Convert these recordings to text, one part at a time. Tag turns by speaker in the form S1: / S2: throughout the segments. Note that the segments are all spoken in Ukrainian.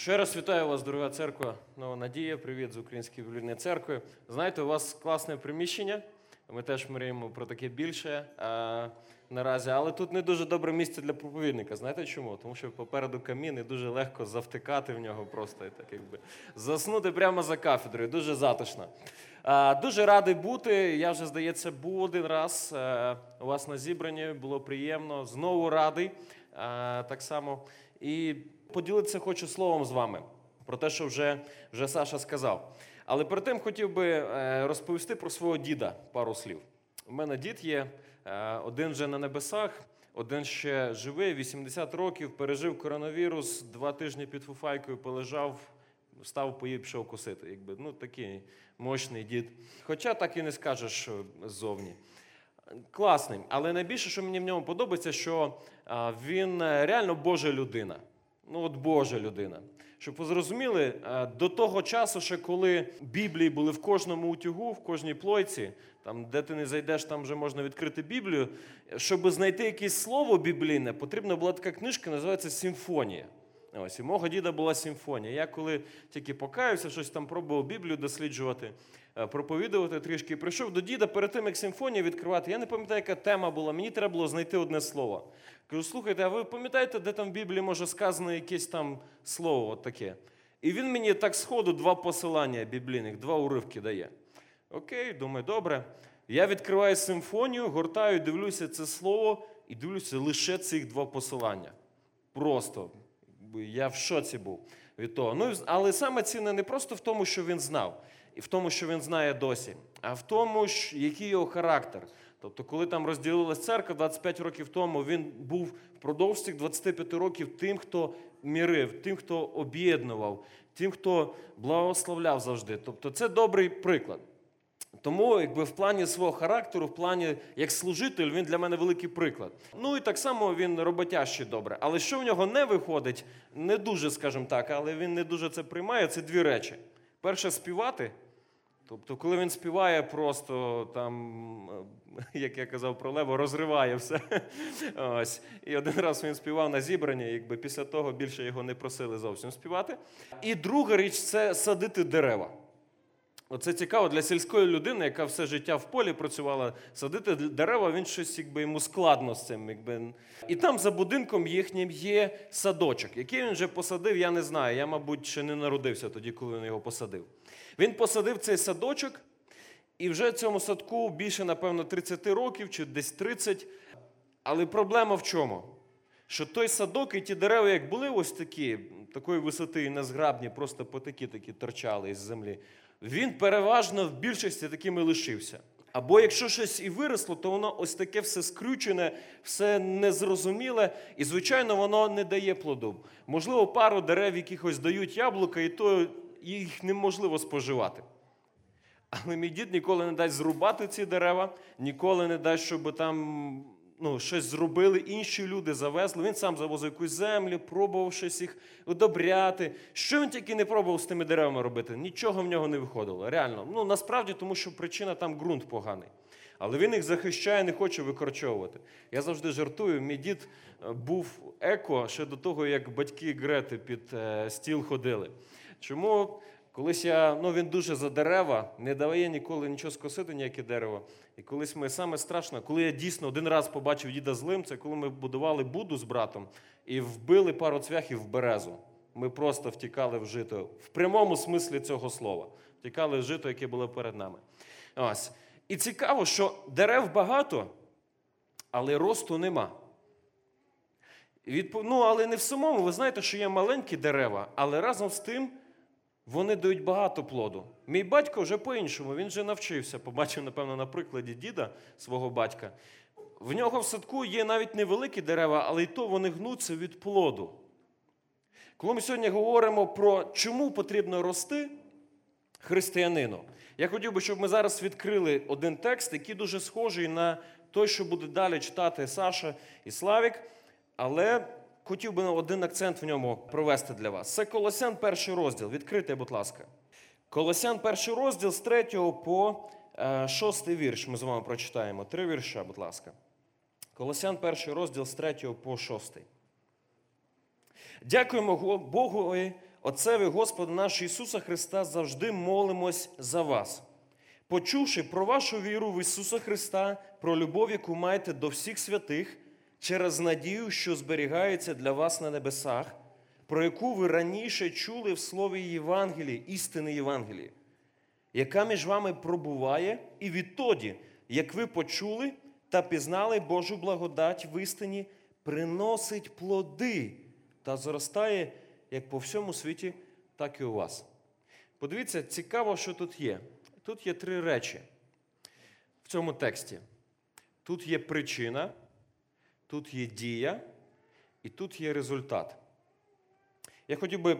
S1: Ще раз вітаю вас, дорога церква Нова Надія. Привіт з Української біблійної церкви. Знаєте, у вас класне приміщення. Ми теж мріємо про таке більше а, наразі, але тут не дуже добре місце для проповідника. Знаєте чому? Тому що попереду камін і дуже легко завтикати в нього просто і так якби заснути прямо за кафедрою. Дуже затишно. А, дуже радий бути. Я вже, здається, був один раз а, у вас на зібранні. Було приємно. Знову радий. А, так само. І поділитися хочу словом з вами про те, що вже, вже Саша сказав. Але перед тим хотів би е, розповісти про свого діда пару слів. У мене дід є, е, один вже на небесах, один ще живий, 80 років, пережив коронавірус, два тижні під фуфайкою полежав, став поїв, пішов косити. Якби, ну, такий мощний дід. Хоча так і не скажеш ззовні. Класний. Але найбільше, що мені в ньому подобається, що він е, реально Божа людина. Ну, от Божа людина. Щоб ви зрозуміли, е, до того часу, ще коли Біблії були в кожному утюгу, в кожній плойці, там, де ти не зайдеш, там вже можна відкрити Біблію. Щоб знайти якесь слово біблійне, потрібна була така книжка, називається Симфонія. Ось, і мого діда була симфонія. Я коли тільки покаюся, щось там пробував Біблію досліджувати, е, проповідувати трішки, прийшов до діда перед тим, як симфонію відкривати. Я не пам'ятаю, яка тема була. Мені треба було знайти одне слово. Кажу, слухайте, а ви пам'ятаєте, де там в Біблії може сказано якесь там слово от таке? І він мені так сходу два посилання біблійних, два уривки дає. Окей, думаю, добре. Я відкриваю симфонію, гортаю, дивлюся це слово і дивлюся лише цих два посилання. Просто я в шоці був від того. Ну, Але саме цінне не просто в тому, що він знав, і в тому, що він знає досі, а в тому, який його характер. Тобто, коли там розділилась церква 25 років тому, він був впродовж цих 25 років тим, хто мірив, тим, хто об'єднував, тим, хто благословляв завжди. Тобто, це добрий приклад. Тому, якби в плані свого характеру, в плані як служитель, він для мене великий приклад. Ну і так само він роботящий добре. Але що в нього не виходить, не дуже, скажімо так, але він не дуже це приймає. Це дві речі: перше співати. Тобто, коли він співає, просто там, як я казав про Лево, розриває все. Ось. І один раз він співав на зібранні, якби після того більше його не просили зовсім співати. І друга річ це садити дерева. Оце цікаво для сільської людини, яка все життя в полі працювала, садити дерева, він щось якби йому складно з цим. Якби. І там за будинком їхнім є садочок, який він вже посадив, я не знаю. Я, мабуть, ще не народився тоді, коли він його посадив. Він посадив цей садочок, і вже цьому садку більше, напевно, 30 років чи десь 30. Але проблема в чому? Що той садок і ті дерева, як були ось такі, такої висоти і незграбні, просто по такі такі торчали із землі він переважно в більшості такими лишився. Або якщо щось і виросло, то воно ось таке все скрючене, все незрозуміле, і, звичайно, воно не дає плоду. Можливо, пару дерев якихось дають яблука, і то їх неможливо споживати. Але мій дід ніколи не дасть зрубати ці дерева, ніколи не дасть, щоб там ну, щось зробили, інші люди завезли. Він сам завозив якусь землю, пробував щось їх удобряти. Що він тільки не пробував з тими деревами робити? Нічого в нього не виходило. Реально. Ну, насправді, тому що причина там ґрунт поганий. Але він їх захищає, не хоче викорчовувати. Я завжди жартую. Мій дід е, був еко ще до того, як батьки Грети під е, стіл ходили. Чому Колись я, ну він дуже за дерева, не дає ніколи нічого скосити, ніяке дерево. І колись ми саме страшно, коли я дійсно один раз побачив діда злим, це коли ми будували буду з братом і вбили пару цвяхів в березу. Ми просто втікали в жито в прямому смислі цього слова. Втікали в жито, яке було перед нами. Ось. І цікаво, що дерев багато, але росту нема. Від, ну, Але не в самому, ви знаєте, що є маленькі дерева, але разом з тим вони дають багато плоду. Мій батько вже по-іншому, він вже навчився, побачив, напевно, на прикладі діда свого батька. В нього в садку є навіть невеликі дерева, але й то вони гнуться від плоду. Коли ми сьогодні говоримо про чому потрібно рости християнину, я хотів би, щоб ми зараз відкрили один текст, який дуже схожий на той, що буде далі читати Саша і Славік. Але хотів би один акцент в ньому провести для вас. Це Колосян, перший розділ. Відкрите, будь ласка. Колосян, перший розділ з 3 по 6 е, вірш. Ми з вами прочитаємо. Три вірша, будь ласка. Колосян, перший розділ з 3 по 6. Дякуємо Богу, Отцеві Господа нашого Ісуса Христа завжди молимось за вас. Почувши про вашу віру в Ісуса Христа, про любов, яку маєте до всіх святих, через надію, що зберігається для вас на небесах, про яку ви раніше чули в слові Євангелії, істини Євангелії, яка між вами пробуває, і відтоді, як ви почули та пізнали Божу благодать в істині, приносить плоди та зростає як по всьому світі, так і у вас. Подивіться, цікаво, що тут є. Тут є три речі в цьому тексті. Тут є причина, тут є дія, і тут є результат. Я хотів би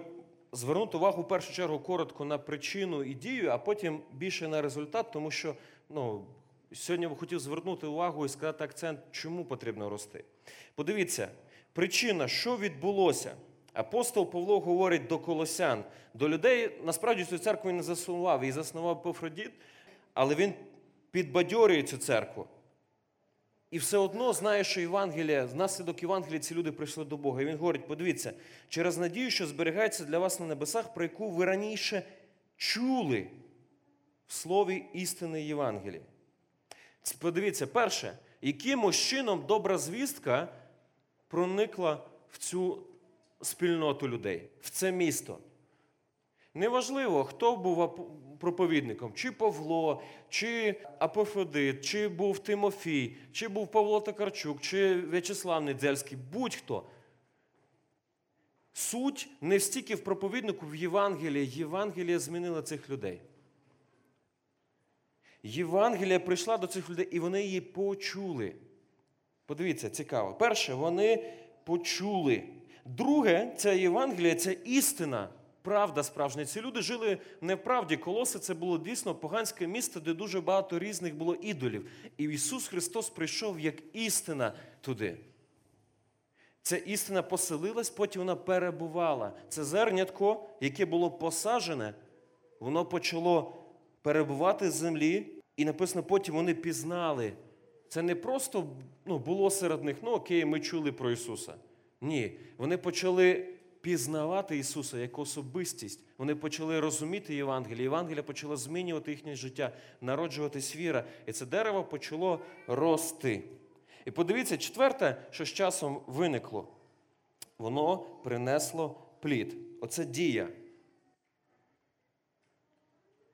S1: звернути увагу в першу чергу коротко на причину і дію, а потім більше на результат, тому що ну, сьогодні я хотів звернути увагу і сказати акцент, чому потрібно рости. Подивіться, причина, що відбулося. Апостол Павло говорить до колосян, до людей, насправді цю церкву він не заснував, її заснував Пафродіт, але він підбадьорює цю церкву. І все одно знає, що Євангелія, внаслідок Євангелія ці люди прийшли до Бога. І він говорить: подивіться, через надію, що зберігається для вас на небесах, про яку ви раніше чули в слові істини Євангелії. Подивіться, перше, якимось чином добра звістка проникла в цю спільноту людей, в це місто. Неважливо, хто був проповідником, чи Павло, чи Апофодит, чи був Тимофій, чи був Павло Токарчук, чи В'ячеслав Недзельський, будь-хто. Суть не стільки в проповіднику в Євангелії. Євангелія змінила цих людей. Євангелія прийшла до цих людей, і вони її почули. Подивіться, цікаво. Перше, вони почули. Друге, це Євангелія, це істина, правда справжня. Ці люди жили не в правді. Колоси це було дійсно поганське місто, де дуже багато різних було ідолів. І Ісус Христос прийшов як істина туди. Ця істина поселилась, потім вона перебувала. Це зернятко, яке було посаджене, воно почало перебувати з землі, і написано, потім вони пізнали. Це не просто ну, було серед них, ну окей, ми чули про Ісуса. Ні, вони почали пізнавати Ісуса як особистість. Вони почали розуміти Євангеліє. Євангелія почала змінювати їхнє життя, народжуватись віра. І це дерево почало рости. І подивіться, четверте, що з часом виникло, воно принесло плід. Оце дія.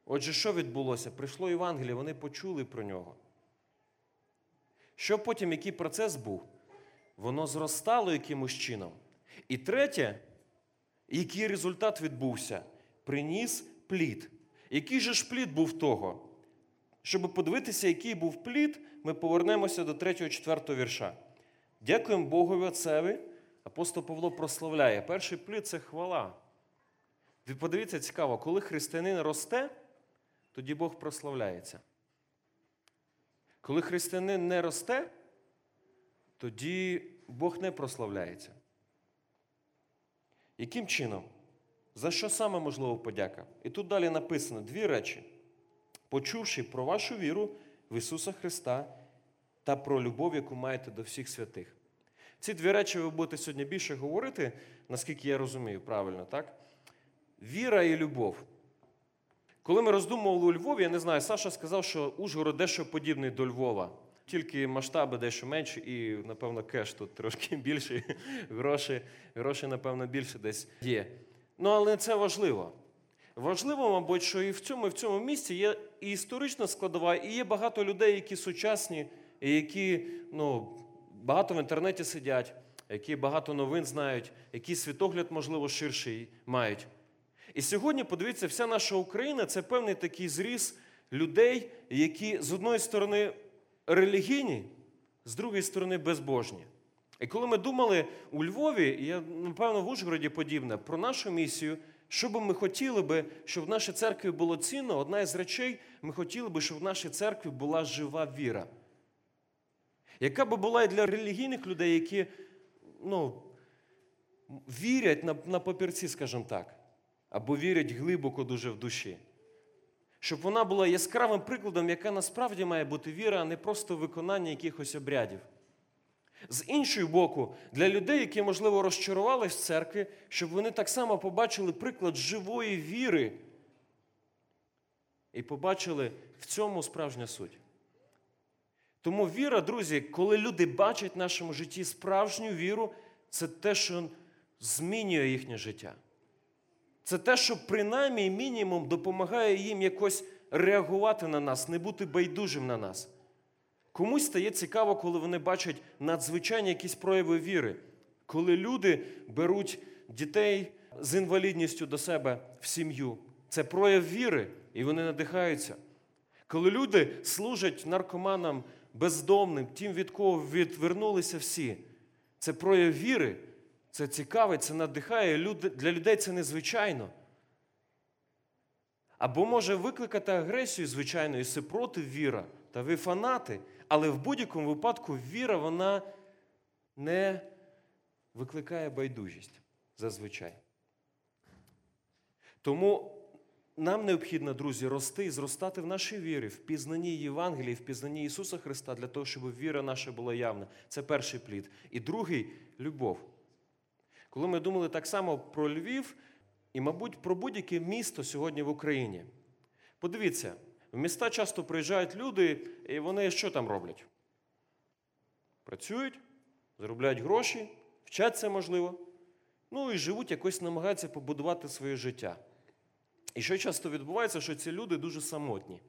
S1: Отже, що відбулося? Прийшло Євангеліє, вони почули про нього. Що потім, який процес був? Воно зростало якимось чином. І третє, який результат відбувся? Приніс плід. Який же ж плід був того? Щоб подивитися, який був плід, ми повернемося до 3-4 вірша. Дякуємо Богові Отцеві. Апостол Павло прославляє. Перший плід це хвала. Ви подивіться, цікаво, коли християнин росте, тоді Бог прославляється. Коли християнин не росте, тоді Бог не прославляється. Яким чином? За що саме можливо подяка? І тут далі написано дві речі. Почувши про вашу віру в Ісуса Христа та про любов, яку маєте до всіх святих. Ці дві речі ви будете сьогодні більше говорити, наскільки я розумію правильно, так? Віра і любов. Коли ми роздумували у Львові, я не знаю, Саша сказав, що Ужгород дещо подібний до Львова. Тільки масштаби дещо менші, і, напевно, кеш тут трошки більший, гроші, гроші, напевно, більше десь є. Ну, але це важливо. Важливо, мабуть, що і в цьому і в цьому місці є і історична складова, і є багато людей, які сучасні, і які ну, багато в інтернеті сидять, які багато новин знають, які світогляд, можливо, ширший мають. І сьогодні, подивіться, вся наша Україна це певний такий зріз людей, які з одної сторони релігійні, з другої сторони безбожні. І коли ми думали у Львові, я, напевно, в Ужгороді подібне, про нашу місію, що би ми хотіли би, щоб в нашій церкві було цінно, одна із речей, ми хотіли би, щоб в нашій церкві була жива віра. Яка би була і для релігійних людей, які ну, вірять на, на папірці, скажімо так, або вірять глибоко дуже в душі щоб вона була яскравим прикладом, яка насправді має бути віра, а не просто виконання якихось обрядів. З іншого боку, для людей, які, можливо, розчарувались в церкві, щоб вони так само побачили приклад живої віри і побачили в цьому справжня суть. Тому віра, друзі, коли люди бачать в нашому житті справжню віру, це те, що змінює їхнє життя. Це те, що принаймні мінімум допомагає їм якось реагувати на нас, не бути байдужим на нас. Комусь стає цікаво, коли вони бачать надзвичайні якісь прояви віри, коли люди беруть дітей з інвалідністю до себе в сім'ю. Це прояв віри, і вони надихаються. Коли люди служать наркоманам бездомним, тим, від кого відвернулися всі, це прояв віри, це цікавить, це надихає. Для людей це незвичайно. Або може викликати агресію, звичайно, і супротив віра, та ви фанати. Але в будь-якому випадку віра вона не викликає байдужість зазвичай. Тому нам необхідно, друзі, рости і зростати в нашій вірі, в пізнанні Євангелії, в пізнанні Ісуса Христа, для того, щоб віра наша була явна. Це перший плід. І другий любов. Коли ми думали так само про Львів і, мабуть, про будь-яке місто сьогодні в Україні, подивіться, в міста часто приїжджають люди, і вони що там роблять? Працюють, заробляють гроші, вчаться можливо, ну і живуть, якось намагаються побудувати своє життя. І що часто відбувається, що ці люди дуже самотні.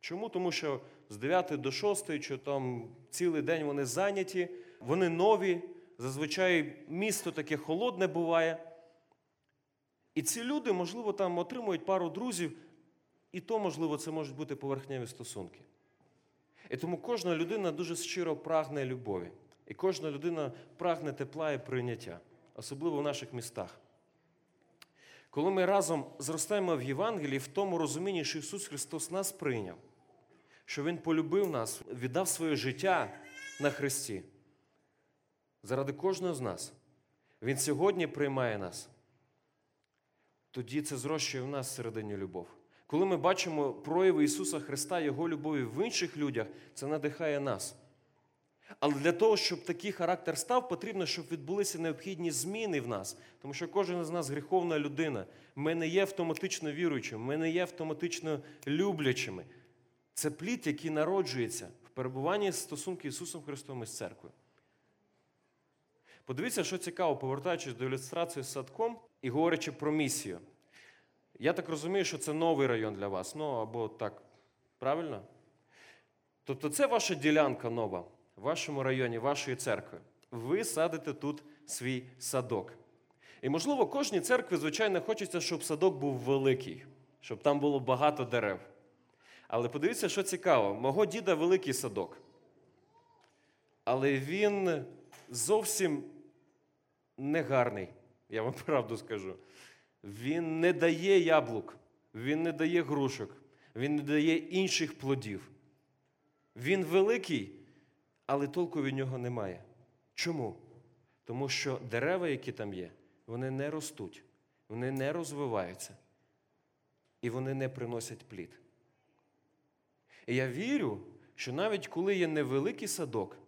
S1: Чому? Тому що з 9 до 6, чи там цілий день вони зайняті, вони нові, зазвичай місто таке холодне буває. І ці люди, можливо, там отримують пару друзів, і то, можливо, це можуть бути поверхневі стосунки. І тому кожна людина дуже щиро прагне любові. І кожна людина прагне тепла і прийняття, особливо в наших містах. Коли ми разом зростаємо в Євангелії, в тому розумінні, що Ісус Христос нас прийняв, що Він полюбив нас, віддав своє життя на Христі. Заради кожного з нас. Він сьогодні приймає нас. Тоді це зрощує в нас всередині любов. Коли ми бачимо прояви Ісуса Христа, Його любові в інших людях, це надихає нас. Але для того, щоб такий характер став, потрібно, щоб відбулися необхідні зміни в нас. Тому що кожен з нас гріховна людина. Ми не є автоматично віруючими, ми не є автоматично люблячими. Це плід, який народжується в перебуванні стосунки Ісусом Христом із церквою. Подивіться, що цікаво, повертаючись до ілюстрації з садком і говорячи про місію. Я так розумію, що це новий район для вас. Ну або так, правильно? Тобто, це ваша ділянка нова в вашому районі, вашої церкви. Ви садите тут свій садок. І, можливо, кожній церкві, звичайно, хочеться, щоб садок був великий, щоб там було багато дерев. Але подивіться, що цікаво, мого діда великий садок. Але він зовсім не гарний, я вам правду скажу. Він не дає яблук, він не дає грушок, він не дає інших плодів. Він великий, але толку від нього немає. Чому? Тому що дерева, які там є, вони не ростуть, вони не розвиваються і вони не приносять плід. І я вірю, що навіть коли є невеликий садок,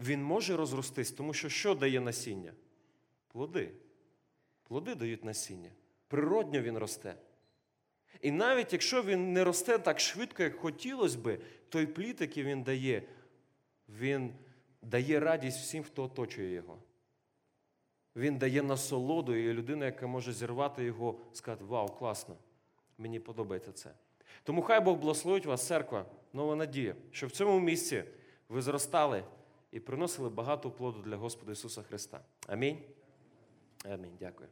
S1: він може розростись, тому що що дає насіння? Плоди. Плоди дають насіння. Природньо він росте. І навіть якщо він не росте так швидко, як хотілося би, той плід, який він дає, він дає радість всім, хто оточує його. Він дає насолоду, і людина, яка може зірвати його, сказати, вау, класно, мені подобається це. Тому хай Бог благословить вас, церква, нова надія, що в цьому місці ви зростали і приносили багато плоду для Господа Ісуса Христа. Амінь. Амінь. Дякую.